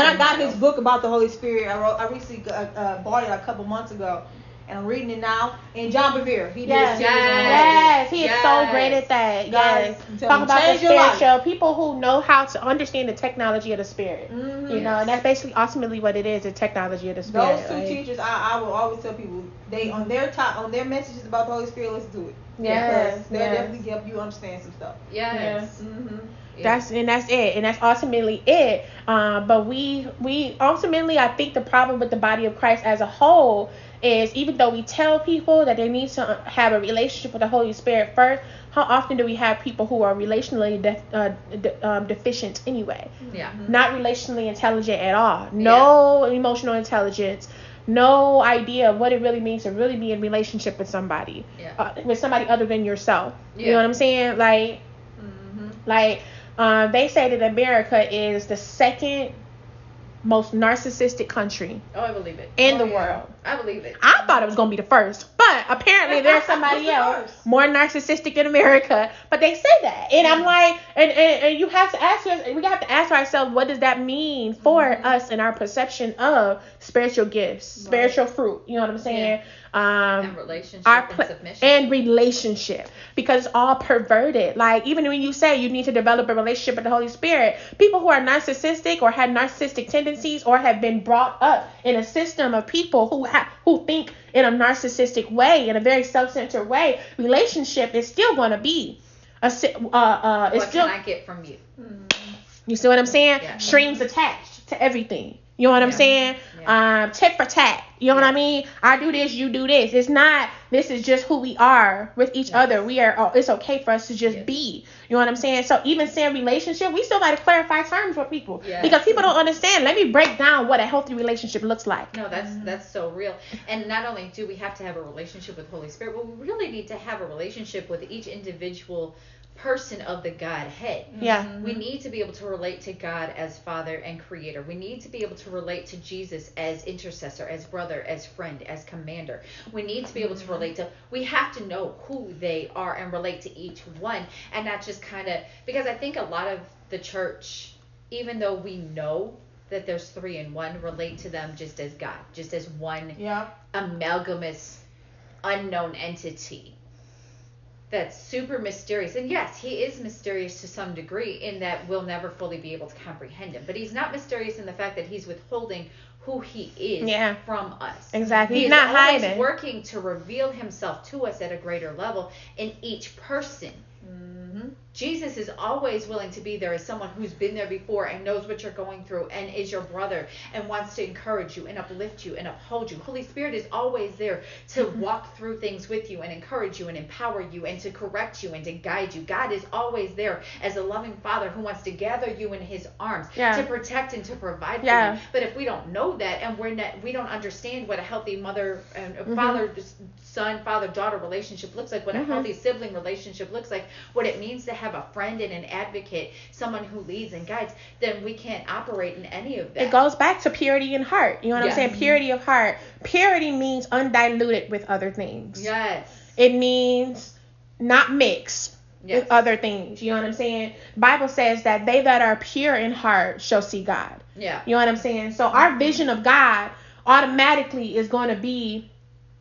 And I got his book about the Holy Spirit. I wrote. I recently uh, uh, bought it a couple months ago, and I'm reading it now. And John Bevere, he Yes. did a series on the Yes, he is so great at that. Guys, Yes. I'm Talk about the change your life. spiritual people who know how to understand the technology of the spirit. Mhm. You know, and that's basically ultimately what it is, the technology of the spirit. Those two like- teachers, I, I will always tell people they on their top on their messages about the Holy Spirit, listen to it. Yes, Because they'll yes. definitely help you understand some stuff. Yes. Mm-hmm. That's and that's it, and that's ultimately it. Um, but we we ultimately, I think the problem with the body of Christ as a whole is even though we tell people that they need to have a relationship with the Holy Spirit first, how often do we have people who are relationally def, uh, de- um, deficient anyway? Yeah. Not relationally intelligent at all. No emotional intelligence. No idea of what it really means to really be in relationship with somebody, Yeah. uh, with somebody other than yourself. Yeah. You know what I'm saying? Like. Mm-hmm. Like, um, they say that America is the second most narcissistic country Oh, I believe it. in Oh, the yeah. world. I believe it. I thought it was gonna be the first, apparently there's somebody else more narcissistic in America. But they say that, and I'm like, and, and, and you have to ask yourself, we have to ask ourselves, what does that mean for Mhm. us and our perception of spiritual gifts, Right. spiritual fruit? You know what I'm saying? Um, And relationship our and submission. and relationship because it's all perverted. Like even when you say you need to develop a relationship with the Holy Spirit, people who are narcissistic or have narcissistic tendencies or have been brought up in a system of people who have who think in a narcissistic way, in a very self-centered way, relationship is still going to be a uh uh it's what still can I get from you? you see what I'm saying? Yeah. Strings attached to everything. You know what I'm Yeah. saying? Um, tit for tat. You know what I mean? I do this, you do this. It's not. This is just who we are with each Yes. other. We are. Oh, it's okay for us to just Yes. be. You know what I'm saying? So even saying relationship, we still got to clarify terms with people Yes. because people don't understand. Let me break down what a healthy relationship looks like. No, that's that's so real. And not only do we have to have a relationship with Holy Spirit, but we really need to have a relationship with each individual person of the Godhead. Yeah. We need to be able to relate to God as Father and Creator. We need to be able to relate to Jesus as intercessor, as brother, as friend, as commander. We need to be able to mm-hmm. relate to, we have to know who they are and relate to each one and not just kind of, because I think a lot of the church, even though we know that there's three in one, relate to them just as God, just as one Yeah. amalgamous unknown entity that's super mysterious. And yes, he is mysterious to some degree in that we'll never fully be able to comprehend him. But he's not mysterious in the fact that he's withholding who he is Yeah. from us. Exactly. He He's not always hiding. working to reveal himself to us at a greater level in each person. Mm-hmm. Jesus is always willing to be there as someone who's been there before and knows what you're going through and is your brother and wants to encourage you and uplift you and uphold you. Holy Spirit is always there to Mm-hmm. walk through things with you and encourage you and empower you and to correct you and to guide you. God is always there as a loving father who wants to gather you in his arms Yeah. to protect and to provide Yeah. for you. But if we don't know that and we're not we don't understand what a healthy mother and a Mhm. father son father daughter relationship looks like, what Mhm. a healthy sibling relationship looks like, what it means to have a friend and an advocate, someone who leads and guides, then we can't operate in any of that. It goes back to purity in heart. You know what Yes. I'm saying? Purity of heart. Purity means undiluted with other things. yes. It means not mixed Yes. with other things. You know what I'm saying? Bible says that they that are pure in heart shall see God. Yeah. You know what I'm saying? So our vision of God automatically is going to be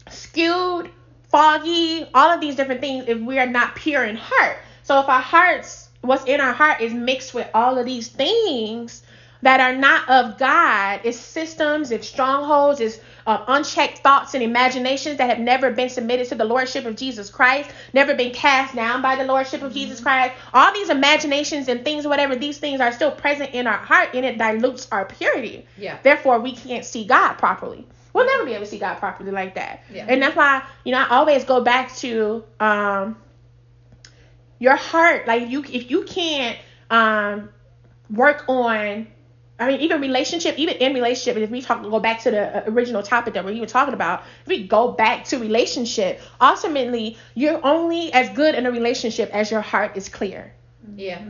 skewed, foggy, all of these different things if we are not pure in heart. So if our hearts, what's in our heart is mixed with all of these things that are not of God, it's systems, it's strongholds, it's uh, unchecked thoughts and imaginations that have never been submitted to the lordship of Jesus Christ, never been cast down by the lordship of Jesus Christ. All these imaginations and things, whatever, these things are still present in our heart and it dilutes our purity. Yeah. Therefore, we can't see God properly. We'll never be able to see God properly like that. Yeah. And that's why, you know, I always go back to um your heart. Like you if you can't um work on I mean, even relationship, even in relationship, if we talk, go back to the uh, original topic that we were talking about, if we go back to relationship, ultimately, you're only as good in a relationship as your heart is clear. Yeah.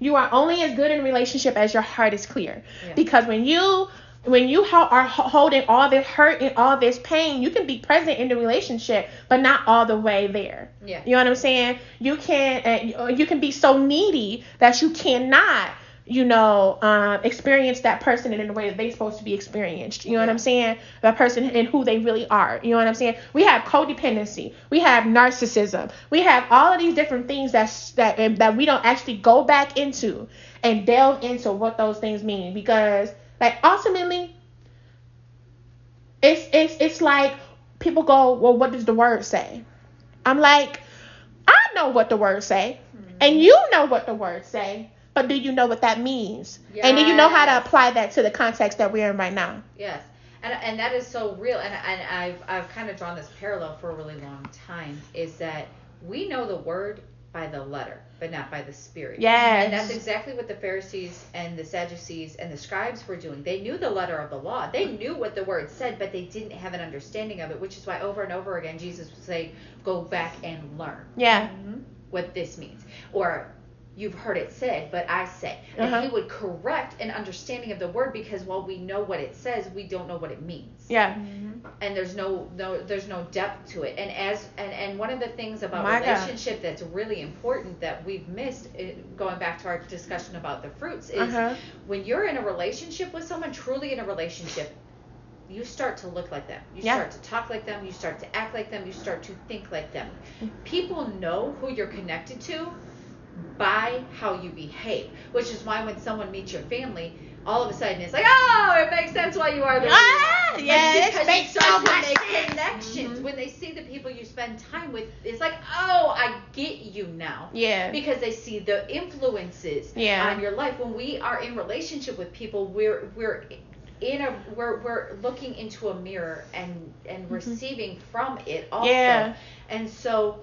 You are only as good in a relationship as your heart is clear. Yeah. Because when you when you are holding all this hurt and all this pain, you can be present in the relationship, but not all the way there. Yeah. You know what I'm saying? You can uh, you can be so needy that you cannot you know, um, experience that person in the way that they're supposed to be experienced. You know what I'm saying? That person and who they really are. You know what I'm saying? We have codependency. We have narcissism. We have all of these different things that's, that that we don't actually go back into and delve into what those things mean because, like, ultimately, it's it's it's like people go, well, what does the word say? I'm like, I know what the words say, hmm. and you know what the words say, but do you know what that means? And do you know how to apply that to the context that we're in right now? Yes, and and that is so real. And and I've I've kind of drawn this parallel for a really long time. Is that we know the word by the letter, but not by the spirit. Yes. And that's exactly what the Pharisees and the Sadducees and the scribes were doing. They knew the letter of the law. They knew what the word said, but they didn't have an understanding of it, which is why over and over again Jesus would say, "Go back and learn." Yeah. what this means or you've heard it said but i say and Uh-huh. he would correct an understanding of the word because while we know what it says we don't know what it means Yeah. and there's no no there's no depth to it and as and and one of the things about My God. relationship that's really important that we've missed eh, going back to our discussion about the fruits is Uh-huh. when you're in a relationship with someone truly in a relationship you start to look like them you Yeah. start to talk like them you start to act like them you start to think like them Mm-hmm. people know who you're connected to by how you behave which is why when someone meets your family all of a sudden it's like oh it makes sense why you are the Ah, yeah, It's it because makes you so to much make sense. Mm-hmm. connections when they see the people you spend time with it's like oh i get you now Yeah. because they see the influences Yeah. on your life. When we are in relationship with people, we're we're in a we're we're looking into a mirror and and receiving from it also. Mm-hmm. Yeah. And so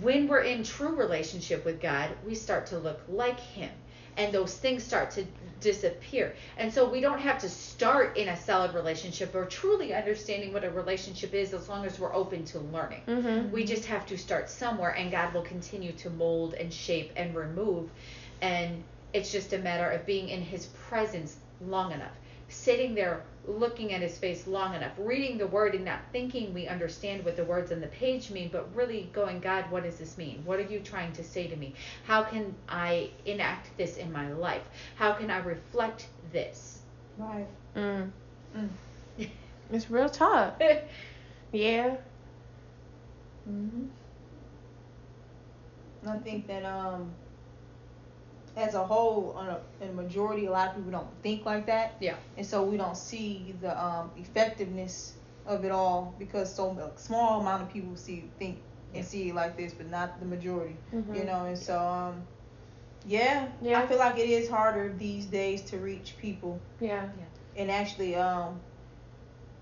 when we're in true relationship with God, we start to look like him. And those things start to disappear. And so we don't have to start in a solid relationship or truly understanding what a relationship is as long as we're open to learning. Mm-hmm. We just have to start somewhere, and God will continue to mold and shape and remove. And it's just a matter of being in His presence long enough, sitting there looking at His face long enough, reading the Word and not thinking we understand what the words on the page mean, but really going, God, what does this mean? What are you trying to say to me? How can I enact this in my life? How can I reflect this? Right. Mm. Mm. It's real tough. Yeah. hmm I think that um, as a whole, on a, in a majority, a lot of people don't think like that, Yeah. and so we don't see the um, effectiveness of it all because so a small amount of people see think and see it like this, but not the majority. Mhm. You know, and so um, yeah, Yeah. I feel like it is harder these days to reach people Yeah. and actually um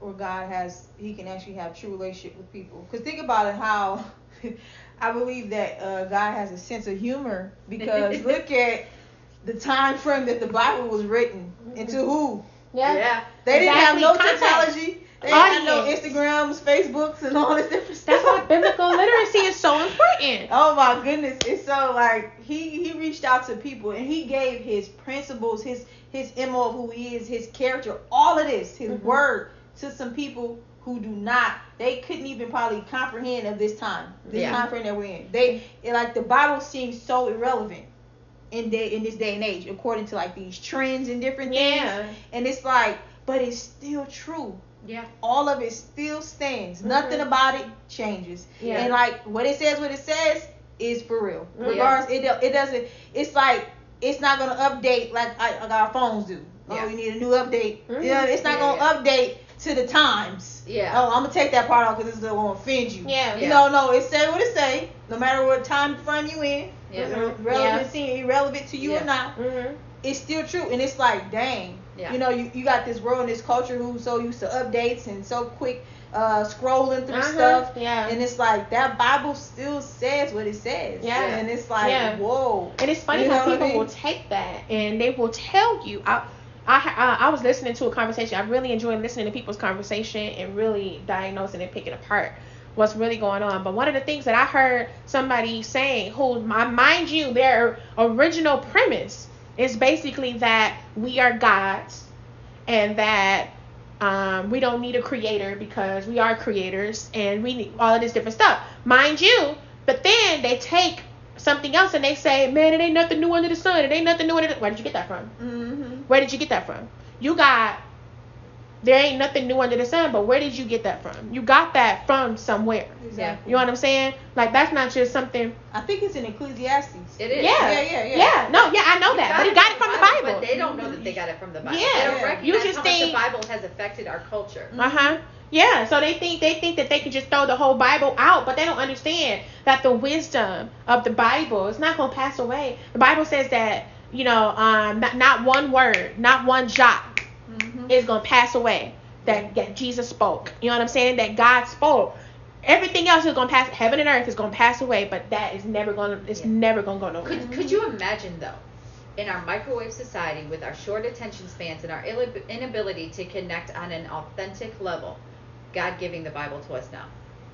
where God has he can actually have true relationship with people. Cause think about it how I believe that uh, God has a sense of humor because look at the time frame that the Bible was written and to who Yeah. Yeah. they didn't have no technology. They didn't have no Instagrams, Facebooks, and all this different stuff. That's why biblical literacy is so important. Oh my goodness! It's so like he he reached out to people and he gave his principles, his his mo of who he is, his character, all of this, his Mhm. word to some people who do not, they couldn't even probably comprehend of this time, this Yeah. time frame that we're in. They it, like the Bible seems so irrelevant in day in this day and age, according to like these trends and different things Yeah. And it's like, but it's still true Yeah. all of it still stands. Mhm. Nothing about it changes. Yeah. And like what it says, what it says is for real. Mhm. Regardless, it it doesn't. It's like it's not gonna update like, I, like our phones do. Yeah. Oh, we need a new update. Mhm. You know, it's not Yeah, gonna update to the times. Yeah. Oh, I'm gonna take that part out because it's gonna offend you. Yeah. You Yeah. know, no, it say what it say. No matter what time frame you in, Yeah. it's relevancy irrelevant to you Yeah. or not Mm-hmm. it's still true and it's like dang Yeah. you know you, you got this world and this culture who's so used to updates and so quick uh scrolling through Uh-huh. stuff Yeah. and it's like that bible still says what it says Yeah. and it's like Yeah. whoa And it's funny You how what I people mean? will take that and they will tell you. I, I, I, I was listening to a conversation. I really enjoy listening to people's conversation and really diagnosing and picking apart what's really going on. But one of the things that I heard somebody saying, who, my- mind you, their original premise is basically that we are gods and that um, we don't need a creator because we are creators and we need all of this different stuff. Mind you, but then they take something else and they say, man, it ain't nothing new under the sun. It ain't nothing new under the. Where did you get that from? Mm-hmm. Where did you get that from? You got. There ain't nothing new under the sun, but where did you get that from? You got that from somewhere. Exactly. You know what I'm saying? Like that's not just something. I think it's in Ecclesiastes. It is. Yeah, Yeah, yeah, yeah. yeah. No, yeah, I know You that, but he got it from the Bible. But they don't know that they got it from the Bible. Yeah. They don't recognize You just how think- much the Bible has affected our culture. Uh huh. Yeah. So they think they think that they can just throw the whole Bible out, but they don't understand that the wisdom of the Bible is not gonna pass away. The Bible says that you know, um, not, not one word, not one jot Mm-hmm. is gonna pass away. That, that Jesus spoke. You know what I'm saying? That God spoke. Everything else is gonna pass. Heaven and earth is gonna pass away, but that is never gonna. It's Yeah. never gonna go nowhere. Could, could you imagine though, in our microwave society with our short attention spans and our inability to connect on an authentic level, God giving the Bible to us now,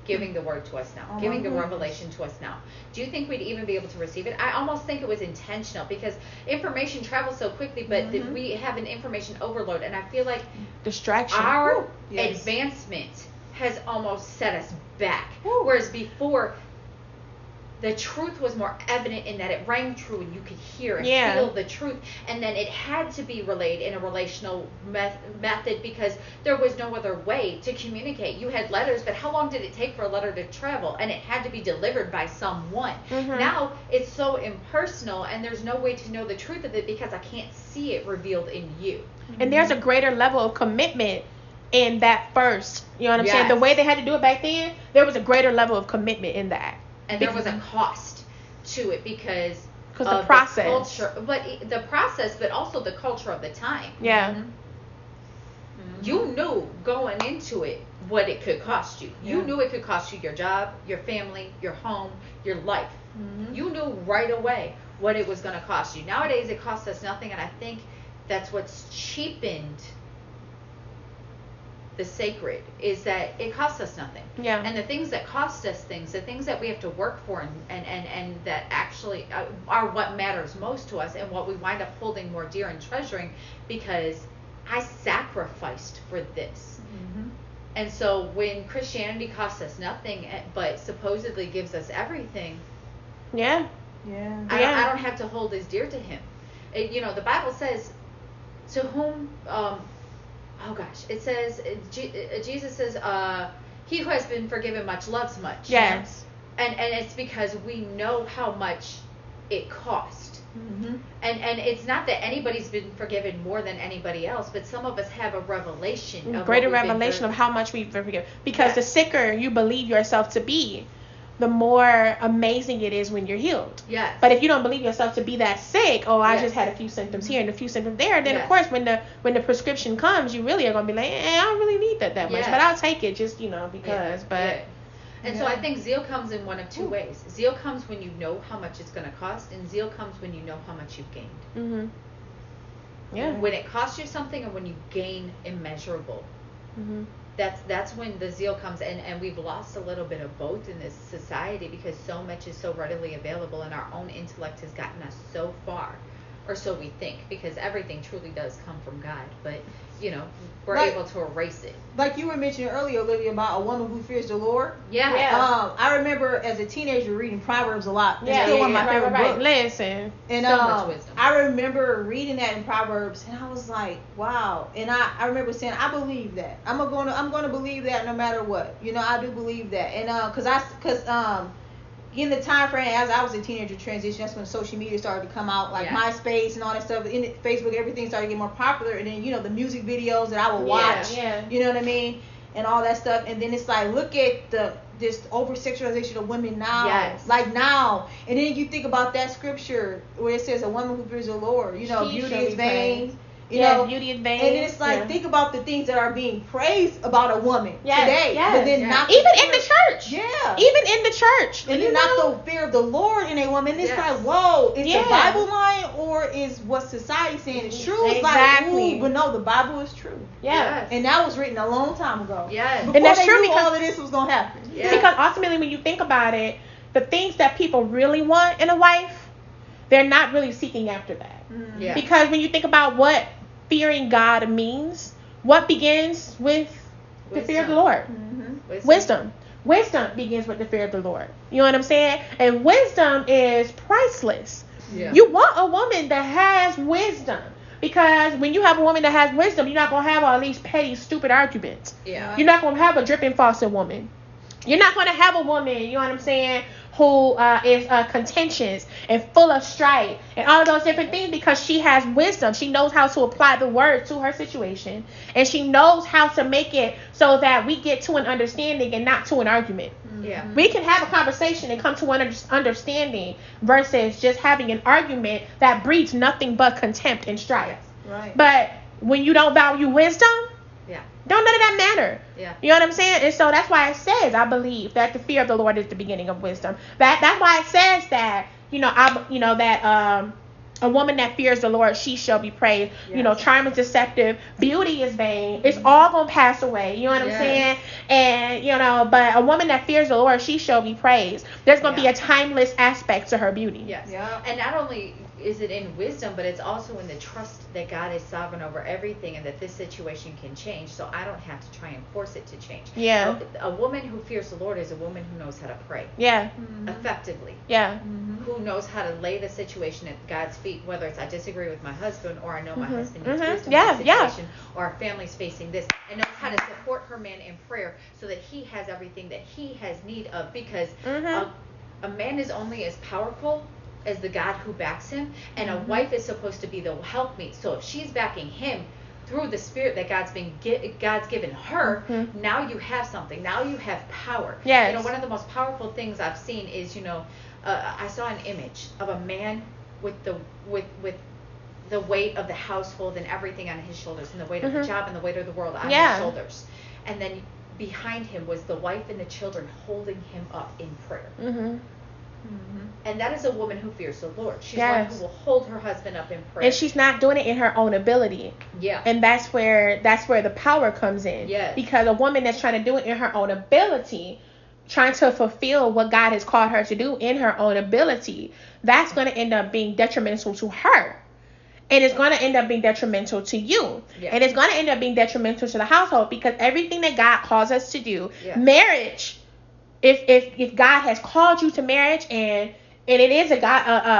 giving the Word to us now, Oh giving the goodness. revelation to us now? Do you think we'd even be able to receive it? I almost think it was intentional because information travels so quickly, but that Mhm. we have an information overload, and I feel like Distraction. our Woo. Yes. advancement has almost set us back. Woo. Whereas before, the truth was more evident in that it rang true and you could hear and Yeah. feel the truth. And then it had to be relayed in a relational meth- method because there was no other way to communicate. You had letters, but how long did it take for a letter to travel? And it had to be delivered by someone. Mhm. Now it's so impersonal and there's no way to know the truth of it because I can't see it revealed in you. and there's a greater level of commitment in that first. You know what I'm saying? The way they had to do it back then, there was a greater level of commitment in that. And there was a cost to it because the of process. culture, but i- the process, but also the culture of the time. Yeah. Mhm. You knew going into it what it could cost you. You knew it could cost you your job, your family, your home, your life. Mhm. You knew right away what it was going to cost you. Nowadays, it costs us nothing, and I think that's what's cheapened the sacred is that it costs us nothing. Yeah. And the things that cost us things, the things that we have to work for, and and and, and that actually uh, are what matters most to us, and what we wind up holding more dear and treasuring, because I sacrificed for this. Mhm. And so when Christianity costs us nothing, eh, but supposedly gives us everything, yeah. Yeah. I, don't, Yeah. I don't have to hold as dear to him. It, you know, the Bible says, to whom, um, oh gosh, it says, uh, Jesus says, uh, he who has been forgiven much loves much. Yes. And, and it's because we know how much it cost. Mhm. And, and it's not that anybody's been forgiven more than anybody else, but some of us have a revelation. Of Greater what we've been revelation of how much we've been forgiven. Because Yes. the sicker you believe yourself to be, the more amazing it is when you're healed. Yes. But if you don't believe yourself to be that sick, oh, I Yes. just had a few symptoms here and a few symptoms there, then Yes. of course when the when the prescription comes, you really are gonna be like, eh, I don't really need that that much, Yes. but I'll take it just you know because. Yeah, But yeah. And so I think zeal comes in one of two Ooh. ways. Zeal comes when you know how much it's going to cost, and zeal comes when you know how much you've gained. hmm yeah. When it costs you something, and when you gain immeasurable. hmm That's that's when the zeal comes, and and we've lost a little bit of both in this society because so much is so readily available, and our own intellect has gotten us so far, or so we think, because everything truly does come from God, but you know we're Like- able to erase it. Like you were mentioning earlier, Olivia, about a woman who fears the Lord. Yeah. Yeah. Um, I remember as a teenager reading Proverbs a lot. It's Yeah, still yeah, one of my yeah, right, favorite right, right. books. Listen, And So much um, wisdom. I remember reading that in Proverbs, and I was like, "Wow!" And I, I remember saying, "I believe that. I'm going to I'm going to believe that no matter what. You know, I do believe that." And uh, cause I cause um, in the time frame as I was a teenager transition, that's when social media started to come out, like Yeah. MySpace and all that stuff. In it, Facebook, everything started to get more popular, and then you know the music videos that I would watch. yeah. You know what I mean? And all that stuff, and then it's like, look at the this over sexualization of women now, Yes. like now, and then you think about that scripture where it says, "A woman who fears the Lord, you know, She beauty is vain." praised. You yeah, know, beauty is vain. and it's like, yeah. think about the things that are being praised about a woman Yes, today, yes, but then yes. not even the in the church. Yeah. Even in the church. and you then know? not the fear of the Lord in a woman. It's Yes. like, whoa, is Yeah. the Bible lying or is what society saying is true? It's Exactly. like, ooh, but no, the Bible is true. Yeah. Yes. And that was written a long time ago. Yes. Before that's they true knew because- all of this was gonna happen. Yeah. Because ultimately, when you think about it, the things that people really want in a wife, they're not really seeking after that. Mm-hmm. Yeah. Because when you think about what fearing God means, what begins with the fear of the Lord? Mm-hmm. Wisdom. Wisdom begins with the fear of the Lord. You know what I'm saying? And wisdom is priceless. Yeah. You want a woman that has wisdom. Because when you have a woman that has wisdom, you're not gonna have all these petty, stupid arguments. yeah. You're not gonna have a dripping faucet woman. You're not gonna have a woman, you know what I'm saying, who uh, is uh, contentious and full of strife and all of those different things because she has wisdom. She knows how to apply the word to her situation and she knows how to make it so that we get to an understanding and not to an argument. Yeah. We can have a conversation and come to an understanding versus just having an argument that breeds nothing but contempt and strife. Right. But when you don't value wisdom, Yeah. don't none of that matter. Yeah. You know what I'm saying? And so that's why it says, I believe that the fear of the Lord is the beginning of wisdom. That that's why it says that, you know, I you know that um a woman that fears the Lord, she shall be praised. You know, charm is deceptive, beauty is vain. It's all gonna pass away. You know what I'm saying? And you know, but a woman that fears the Lord, she shall be praised. There's gonna be a timeless aspect to her beauty. Yes. Yeah. And not only is it in wisdom, but it's also in the trust that God is sovereign over everything and that this situation can change. So I don't have to try and force it to change. Yeah. A, a woman who fears the Lord is a woman who knows how to pray Yeah. effectively. Yeah. Mhm. Who knows how to lay the situation at God's feet, whether it's I disagree with my husband or I know my Mhm. husband needs wisdom Yeah, in this yeah. situation or our family's facing this and knows how to support her man in prayer so that he has everything that he has need of because Mhm. a, a man is only as powerful as the God who backs him, and a Mhm. wife is supposed to be the helpmeet. So if she's backing him through the spirit that God's been God's given her, Mhm. now you have something. Now you have power. Yes. You know, one of the most powerful things I've seen is, you know, uh, I saw an image of a man with the with with the weight of the household and everything on his shoulders, and the weight of Mhm. the job and the weight of the world on Yeah. his shoulders, and then behind him was the wife and the children holding him up in prayer. Mhm. Mhm. And that is a woman who fears the Lord. She's Yes. one who will hold her husband up in prayer. And she's not doing it in her own ability. yeah. and that's where that's where the power comes in Yes. because a woman that's trying to do it in her own ability trying to fulfill what god has called her to do in her own ability that's going to end up being detrimental to her and it's going to end up being detrimental to you Yeah. and it's going to end up being detrimental to the household because everything that god calls us to do Yeah. marriage if if if god has called you to marriage and and it is a god a a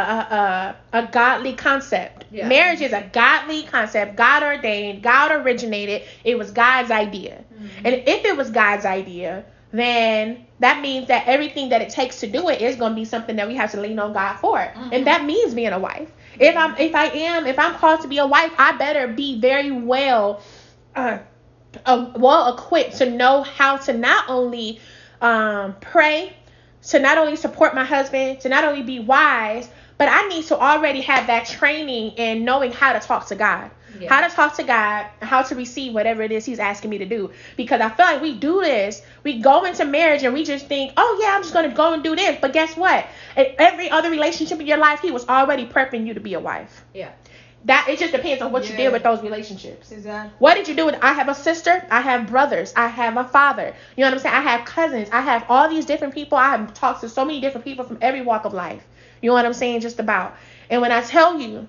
a, a, a godly concept Yeah. marriage is a godly concept god ordained god originated it was god's idea Mm-hmm. and if it was god's idea then that means that everything that it takes to do it is going to be something that we have to lean on god for Mhm. and that means being a wife if i'm if i am if i'm called to be a wife i better be very well uh, uh, well equipped to know how to not only um, pray, to not only support my husband, to not only be wise, but I need to already have that training in knowing how to talk to God. Yeah. How to talk to God, how to receive whatever it is He's asking me to do. Because I feel like we do this, we go into marriage and we just think, oh yeah, I'm just gonna go and do this. But guess what? In every other relationship in your life, He was already prepping you to be a wife. Yeah. That it just depends on what you did with those relationships. Exactly. What did you do with I have a sister, I have brothers, I have a father. You know what I'm saying? I have cousins, I have all these different people. I have talked to so many different people from every walk of life. You know what I'm saying? Just about. And when I tell you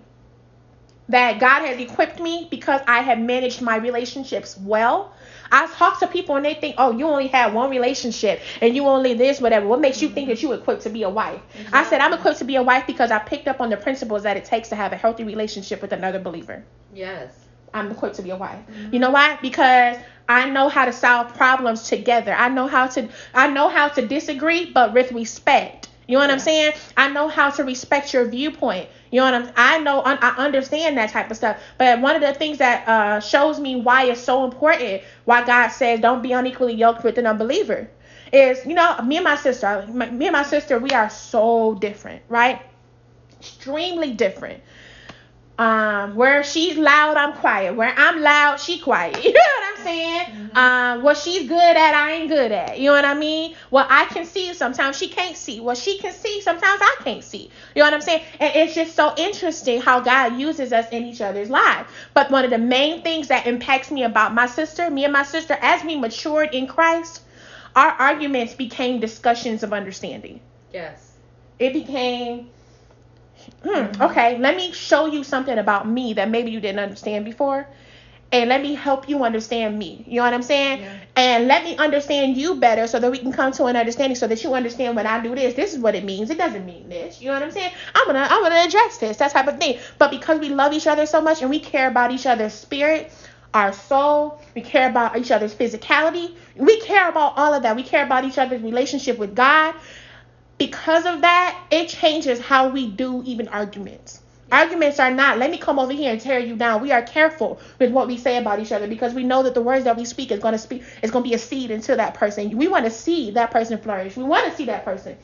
that God has equipped me because I have managed my relationships well. I talk to people and they think, oh, you only had one relationship and you only this, whatever. What makes you think that you equipped to be a wife? I said, I'm equipped to be a wife because I picked up on the principles that it takes to have a healthy relationship with another believer. Yes. I'm equipped to be a wife. Mm-hmm. You know why? Because I know how to solve problems together. I know how to I know how to disagree, but with respect. You know what I'm saying? I know how to respect your viewpoint. You know what I'm I know I understand that type of stuff. But one of the things that uh, shows me why it's so important, why God says don't be unequally yoked with an unbeliever, is you know me and my sister, my- me and my sister, we are so different, right? Extremely different um where she's loud i'm quiet. Where i'm loud she quiet. You know what i'm saying? Um what she's good at i ain't good at. You know what i mean? What i can see sometimes she can't see. What she can see sometimes i can't see. You know what i'm saying? And it's just so interesting how god uses us in each other's lives. But one of the main things that impacts me about my sister me and my sister as we matured in christ our arguments became discussions of understanding. Yes. it became hmm, okay let me show you something about me that maybe you didn't understand before and let me help you understand me. You know what I'm saying? Yeah. And let me understand you better so that we can come to an understanding so that you understand when I do this, this is what it means. It doesn't mean this. You know what I'm saying? I'm gonna I'm gonna address this, that type of thing. But because we love each other so much and we care about each other's spirit, our soul, we care about each other's physicality, we care about all of that. We care about each other's relationship with God. Because of that, it changes how we do even arguments. Arguments are not, let me come over here and tear you down. We are careful with what we say about each other because we know that the words that we speak is going to speak is going to be a seed into that person. We want to see that person flourish. We want to see that person.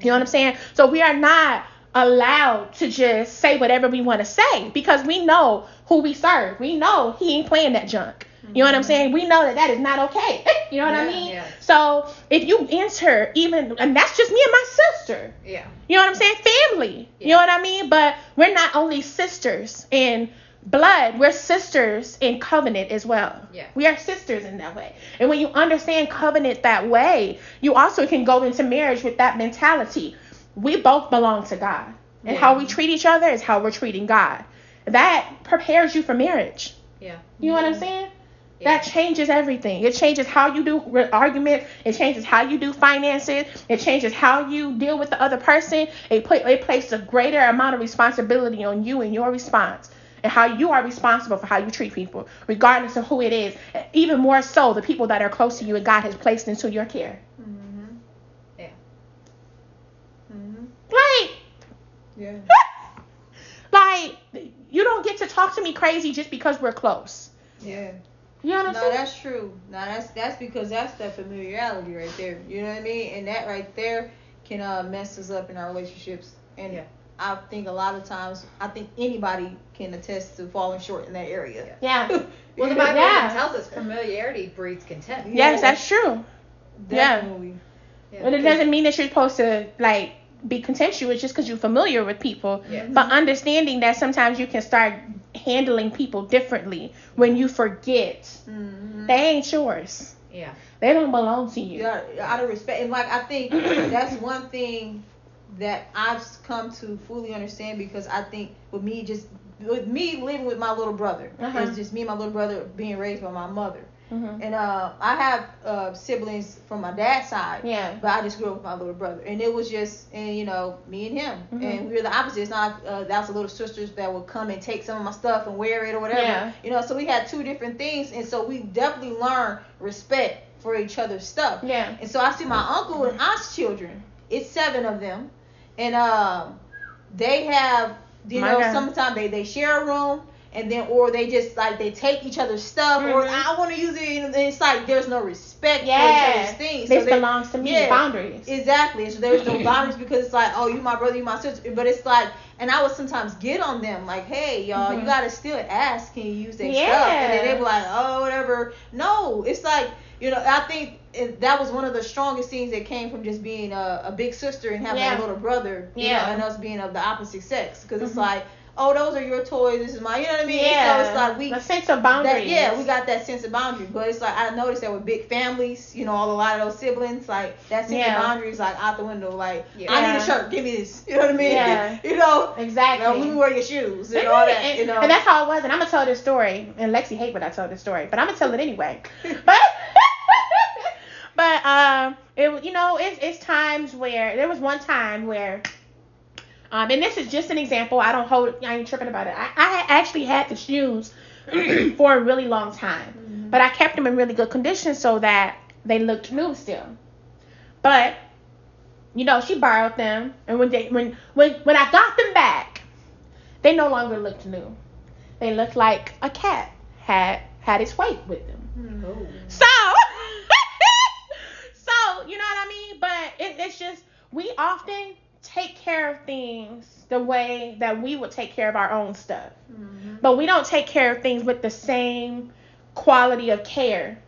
You know what I'm saying? So we are not allowed to just say whatever we want to say because we know who we serve. We know he ain't playing that junk. You know what I'm saying? We know that that is not okay. you know what I mean? yeah. So if you enter even, and that's just me and my sister. Yeah. You know what I'm saying? Family. Yeah. You know what I mean? But we're not only sisters in blood, we're sisters in covenant as well. Yeah. We are sisters in that way. And when you understand covenant that way, you also can go into marriage with that mentality. We both belong to God. And Yeah. how we treat each other is how we're treating God. That prepares you for marriage. Yeah. You know what I'm saying? That changes everything. It changes how you do re- arguments. It changes how you do finances. It changes how you deal with the other person. It put it places a greater amount of responsibility on you and your response and how you are responsible for how you treat people, regardless of who it is. Even more so, the people that are close to you and God has placed into your care. Mm-hmm. Yeah. Mm-hmm. Like, Yeah. like you don't get to talk to me crazy just because we're close. Yeah. You know what I'm No, saying? that's true. No, that's that's because that's that familiarity right there. You know what I mean? And that right there can uh, mess us up in our relationships. And Yeah. I think a lot of times, I think anybody can attest to falling short in that area. yeah. Well, the Bible Yeah. tells us familiarity breeds contempt. Yes, that's true. Yeah. Definitely. Yeah. But it doesn't mean that you're supposed to like be contemptuous just because you're familiar with people. But understanding that sometimes you can start handling people differently when you forget Mm-hmm. they ain't yours. Yeah. They don't belong to you. You got out of respect, and like I think that's one thing that I've come to fully understand because I think with me just with me living with my little brother, Uh-huh. it's just me and my little brother being raised by my mother, hmm and uh, I have uh, siblings from my dad's side. Yeah. But I just grew up with my little brother, and it was just, and you know, me and him, Mhm. and we were the opposite. It's not uh, that was the little sisters that would come and take some of my stuff and wear it or whatever. Yeah. You know, so we had two different things, and so we definitely learned respect for each other's stuff. Yeah. And so I see my uncle and aunt's children. It's seven of them, and um, they have, you My know, God. sometimes they they share a room. And then, or they just like they take each other's stuff, or Mhm. I want to use it. And it's like there's no respect for each other's things. This So they- belongs to me. yeah. Boundaries. Exactly. So there's no boundaries because it's like, oh, you my brother, you my sister. But it's like, and I would sometimes get on them like, hey, y'all, you Mhm. gotta still ask, can you use their Yeah. stuff? And then they be like, oh, whatever. No, it's like, you know, I think it, that was one of the strongest things that came from just being a, a big sister and having Yeah. a little brother, you Yeah. know, and us being of the opposite sex. Because it's Mhm. like, oh, those are your toys, this is mine. You know what I mean? yeah. So it's like we a sense of boundaries. that, yeah, we got that sense of boundary. But it's like I noticed that with big families, you know, all a lot of those siblings, like that sense Yeah. of boundaries like out the window. Like Yeah. I need a shirt, give me this. You know what I mean? Yeah. you know, Exactly. now, let me wear your shoes and all that. and, You know, and that's how it was. And I'm gonna tell this story. And Lexi hate when I tell this story, but I'm gonna tell it anyway. But but um, it you know it's it's times where there was one time where. Um, and this is just an example. I don't hold. I ain't tripping about it. I, I actually had the shoes for a really long time, Mhm. but I kept them in really good condition so that they looked new still. But you know, she borrowed them, and when they when when when I got them back, they no longer looked new. They looked like a cat had had its weight with them. Mhm. Oh. So, so you know what I mean. But it, it's just we often take care of things the way that we would take care of our own stuff, Mhm. but we don't take care of things with the same quality of care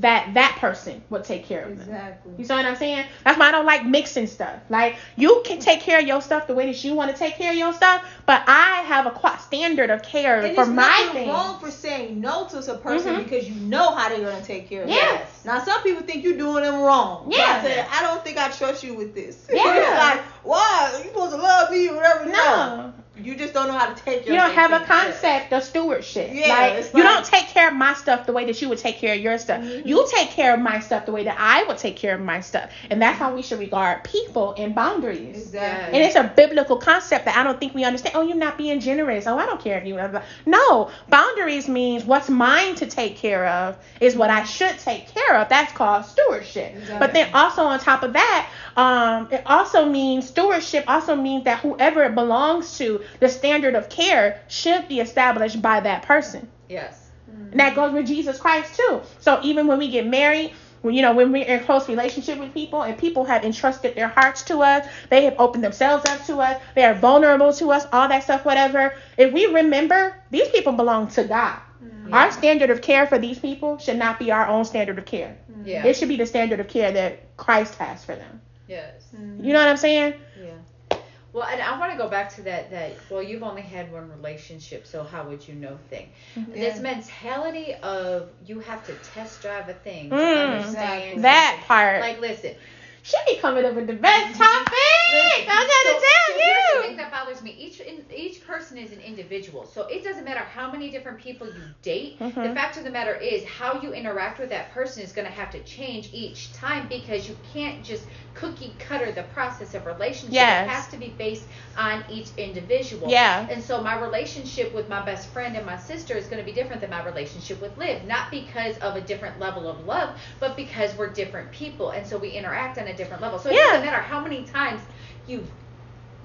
that that person would take care of them. exactly. You see what I'm saying? That's why I don't like mixing stuff. Like you can take care of your stuff the way that you want to take care of your stuff, but I have a standard of care And for my things. wrong for saying no to a person Mhm. because you know how they're gonna take care of you. Yes. Now some people think you're doing them wrong. Yeah. I said, I don't think I trust you with this. Yeah. like, why? You supposed to love me or whatever. No. You just don't know how to take care of You don't have a things care of. concept of stewardship. Yeah, like, it's you don't take care of my stuff the way that you would take care of your stuff. Mhm. You take care of my stuff the way that I would take care of my stuff. And that's how we should regard people and boundaries. Exactly. And it's a biblical concept that I don't think we understand. Oh, you're not being generous. Oh, I don't care if you. No, boundaries means what's mine to take care of is what I should take care of. That's called stewardship. But then also on top of that, um, it also means stewardship. Also means that whoever it belongs to, the standard of care should be established by that person. Yes. Mm-hmm. And that goes with Jesus Christ too. So even when we get married, when, you know, when we're in close relationship with people and people have entrusted their hearts to us, they have opened themselves up to us, they are vulnerable to us, all that stuff, whatever. If we remember, these people belong to God. Mm-hmm. Our standard of care for these people should not be our own standard of care. Mm-hmm. Yeah. It should be the standard of care that Christ has for them. Yes. You know what I'm saying? Yeah. Well, and I want to go back to that. That well, you've only had one relationship, so how would you know thing? This mentality of you have to test drive a thing to Mm, understand That part. Like, listen, she be coming up with the best topic. Listen, I'm so- gonna so tell here's the thing that bothers me. Each in, each person is an individual, so it doesn't matter how many different people you date. The Mhm. fact of the matter is, how you interact with that person is going to have to change each time because you can't just cookie cutter the process of relationship. Yes. It has to be based on each individual. Yeah. And so my relationship with my best friend and my sister is going to be different than my relationship with Liv, not because of a different level of love, but because we're different people, and so we interact on a different level. So it Yeah. doesn't matter how many times you've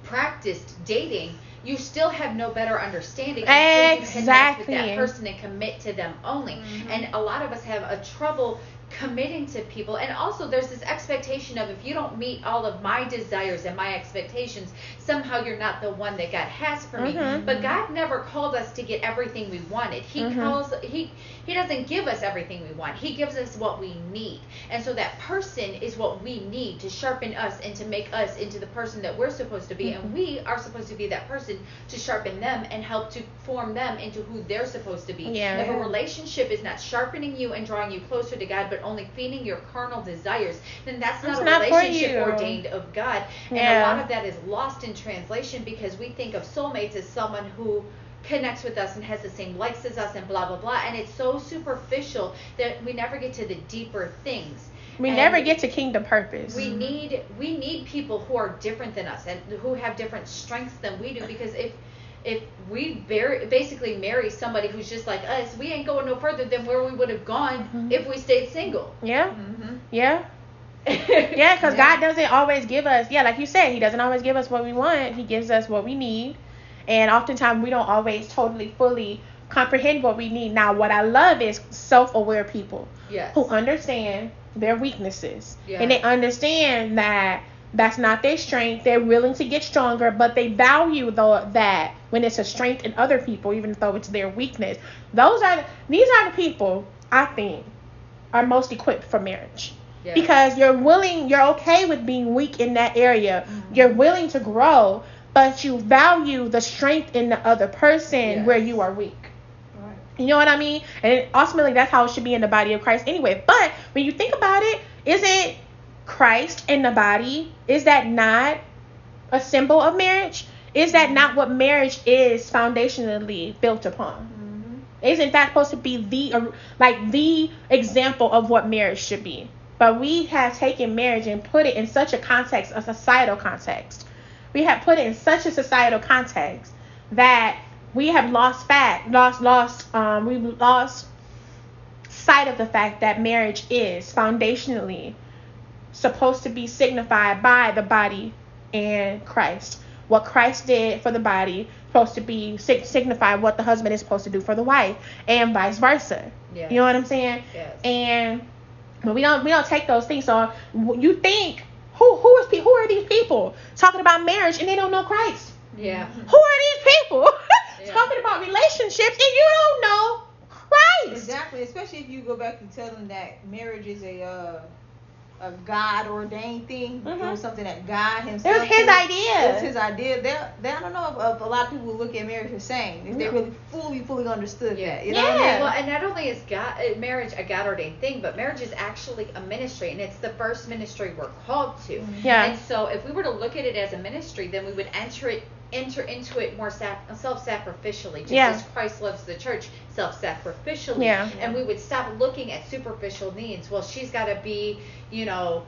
practiced dating, you still have no better understanding until you connect with that person and commit to them only. Mhm. And a lot of us have a trouble committing to people and also there's this expectation of if you don't meet all of my desires and my expectations somehow you're not the one that god has for me Mhm. but god never called us to get everything we wanted he Mhm. calls he he doesn't give us everything we want he gives us what we need and so that person is what we need to sharpen us and to make us into the person that we're supposed to be Mhm. and we are supposed to be that person to sharpen them and help to form them into who they're supposed to be Yeah. if a relationship is not sharpening you and drawing you closer to God, but only feeding your carnal desires, then that's not It's a not relationship ordained of God. And a lot of that is lost in translation because we think of soulmates as someone who connects with us and has the same likes as us and blah blah blah and it's so superficial that we never get to the deeper things We And never get to kingdom purpose. we need we need people who are different than us and who have different strengths than we do because if if we bar- basically marry somebody who's just like us, we ain't going no further than where we would have gone Mhm. if we stayed single. yeah, Mhm. yeah, yeah. Because Yeah. God doesn't always give us. Yeah, like you said, He doesn't always give us what we want. He gives us what we need, and oftentimes we don't always totally fully comprehend what we need. Now, what I love is self-aware people yes. who understand their weaknesses Yeah. and they understand that that's not their strength. They're willing to get stronger, but they value the, that when it's a strength in other people, even though it's their weakness. Those are these are the people I think are most equipped for marriage Yeah. because you're willing, you're okay with being weak in that area. Mm-hmm. You're willing to grow, but you value the strength in the other person Yes. where you are weak. Right. You know what I mean? And ultimately, that's how it should be in the body of Christ anyway. But when you think about it, isn't Christ in the body? Is that not a symbol of marriage? Is that not what marriage is foundationally built upon? Mhm. Isn't that supposed to be the like the example of what marriage should be? But we have taken marriage and put it in such a context, a societal context. We have put it in such a societal context that we have lost fact, lost, lost, um, we've lost sight of the fact that marriage is foundationally supposed to be signified by the body and Christ. What Christ did for the body supposed to be signify what the husband is supposed to do for the wife, and vice versa. You know what I'm saying? Yes. And but we don't we don't take those things. So you think who who is who are these people talking about marriage and they don't know Christ? yeah. Who are these people Yeah. talking about relationships and you don't know Christ? Exactly, especially if you go back and tell them that marriage is a uh, a God ordained thing. It Mhm. was something that God Himself. It was his did. idea. It was his idea. They, they, I don't know if, if a lot of people look at marriage the same. If they really fully, fully understood Yeah. that. You know what I Yeah. mean? Well, and not only is God uh, marriage a God ordained thing, but marriage is actually a ministry, and it's the first ministry we're called to. Yeah. And so, if we were to look at it as a ministry, then we would enter it enter into it more self-sacrificially just Yeah. as christ loves the church self-sacrificially. Yeah. and we would stop looking at superficial needs. Well she's got to be you know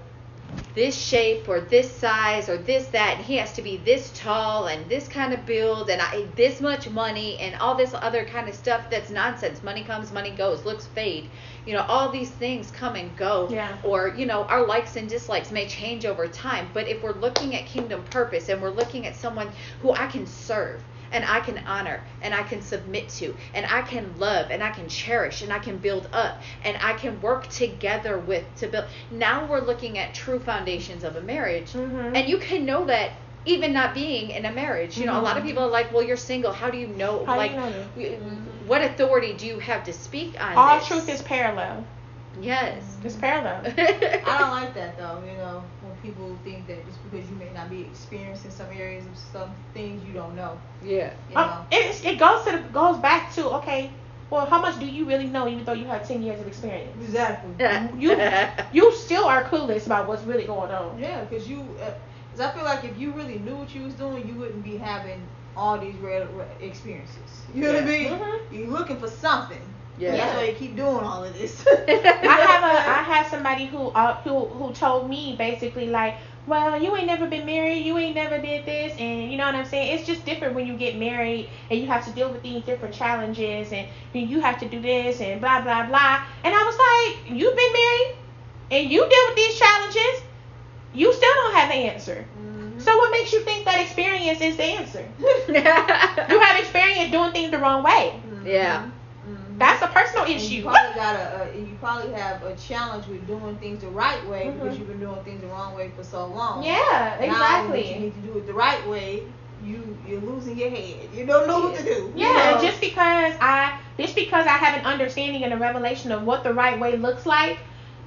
this shape or this size or this that and he has to be this tall and this kind of build and I, this much money and all this other kind of stuff that's nonsense. Money comes money goes looks fade. You know all these things come and go. Yeah. or you know our likes and dislikes may change over time. But if we're looking at kingdom purpose and we're looking at someone who i can serve and i can honor and i can submit to and i can love and i can cherish and i can build up and i can work together with to build now we're looking at true foundations of a marriage Mhm. and you can know that even not being in a marriage you know a lot of Mhm. people are like well you're single how do you know How like you know that? w- what authority do you have to speak on All this? truth is parallel. yes It's parallel. I don't like that though. You know, when people think that just because you may not be experienced in some areas of some things, you don't know. yeah You know. Um, it, it goes to the, goes back to okay. Well, how much do you really know, even though you have ten years of experience? exactly. You you still are clueless about what's really going on. Yeah, because you, because I feel like if you really knew what you was doing, you wouldn't be having all these rare, rare experiences. You know what I Yeah. mean? Mhm. You're looking for something. Yeah. That's why you keep doing all of this. I have a I had somebody who uh, who who told me basically like, well, you ain't never been married, you ain't never did this, and you know what I'm saying. It's just different when you get married and you have to deal with these different challenges, and you have to do this and blah blah blah. And I was like, you've been married, and you deal with these challenges, you still don't have the answer. Mhm. So what makes you think that experience is the answer? You have experience doing things the wrong way. Yeah. That's a personal And you issue. probably got a, a, you probably have a challenge with doing things the right way Mhm. because you've been doing things the wrong way for so long. Yeah, exactly. Now you need to do it the right way. You you're losing your head. You don't know what to do. you Yeah, know? just because I just because I have an understanding and a revelation of what the right way looks like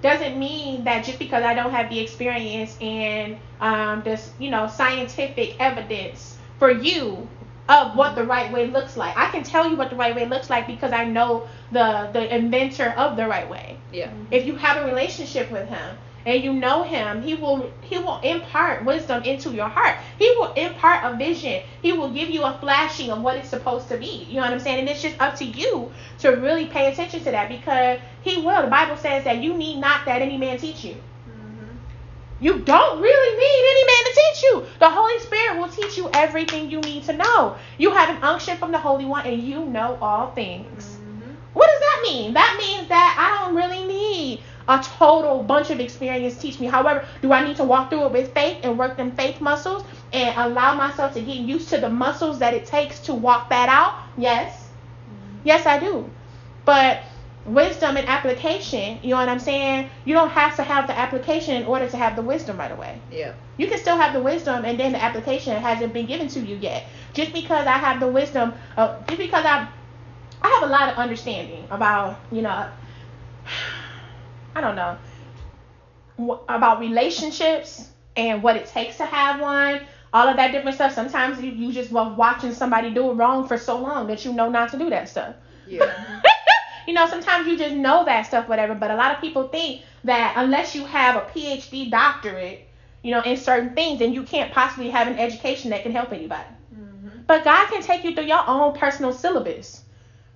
doesn't mean that just because I don't have the experience and um this you know scientific evidence for you of what the right way looks like. I can tell you what the right way looks like because I know the the inventor of the right way. Yeah. Mm-hmm. If you have a relationship with him and you know him, he will he will impart wisdom into your heart. He will impart a vision. He will give you a flashing of what it's supposed to be. You know what I'm saying? And it's just up to you to really pay attention to that because he will. The Bible says that you need not that any man teach you. You don't really need any man to teach you. The Holy Spirit will teach you everything you need to know. You have an unction from the Holy One and you know all things. Mhm. What does that mean? That means that I don't really need a total bunch of experience teach me. However, do I need to walk through it with faith and work them faith muscles and allow myself to get used to the muscles that it takes to walk that out? Yes. Yes, I do. But wisdom and application, you know what I'm saying? You don't have to have the application in order to have the wisdom right away. Yeah. You can still have the wisdom and then the application hasn't been given to you yet. Just because I have the wisdom, uh, just because I, I have a lot of understanding about, you know, I don't know, about relationships and what it takes to have one, all of that different stuff. Sometimes you, you just love watching somebody do it wrong for so long that you know not to do that stuff. Yeah. you know, sometimes you just know that stuff, whatever. But a lot of people think that unless you have a PhD doctorate, you know, in certain things, then you can't possibly have an education that can help anybody. Mhm. But God can take you through your own personal syllabus.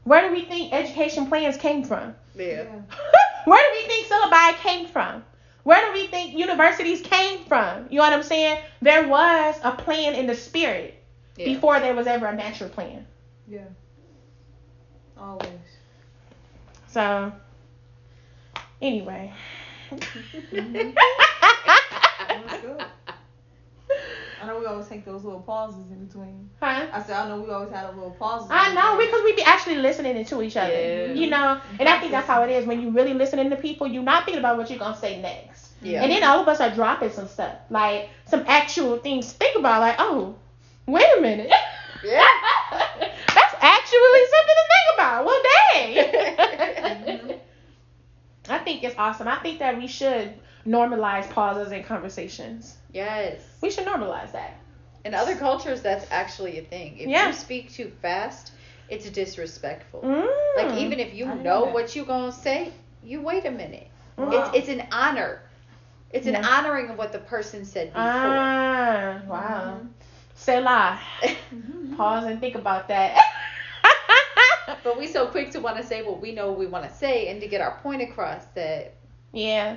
Where do we think education plans came from? Yeah. Where do we think syllabi came from? Where do we think universities came from? You know what I'm saying? There was a plan in the spirit Yeah. before there was ever a natural plan. Yeah. Always. So, anyway. That's good. I know we always take those little pauses in between. Huh? I said I know we always had a little pauses. I know because we be actually listening to each other. Yeah. You know, and I think that's how it is when you really listening to people. You're not thinking about what you're gonna say next. Yeah. And then all of us are dropping some stuff, like some actual things. to Think about, like, oh, wait a minute. Yeah. that's actually something to think about. Well, dang. I think it's awesome. I think that we should normalize pauses in conversations. yes. We should normalize that. In other cultures, that's actually a thing. If Yeah. you speak too fast, it's disrespectful. Mm. Like even if you I know know what you're gonna say, you wait a minute. Wow. It's it's an honor. It's an honoring of what the person said before. Ah, wow. Mhm. Selah. Pause and think about that. but we so quick to want to say what we know we want to say and to get our point across that yeah.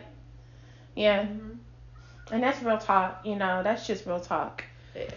Yeah. Mm-hmm. And that's real talk, you know, that's just real talk. yeah.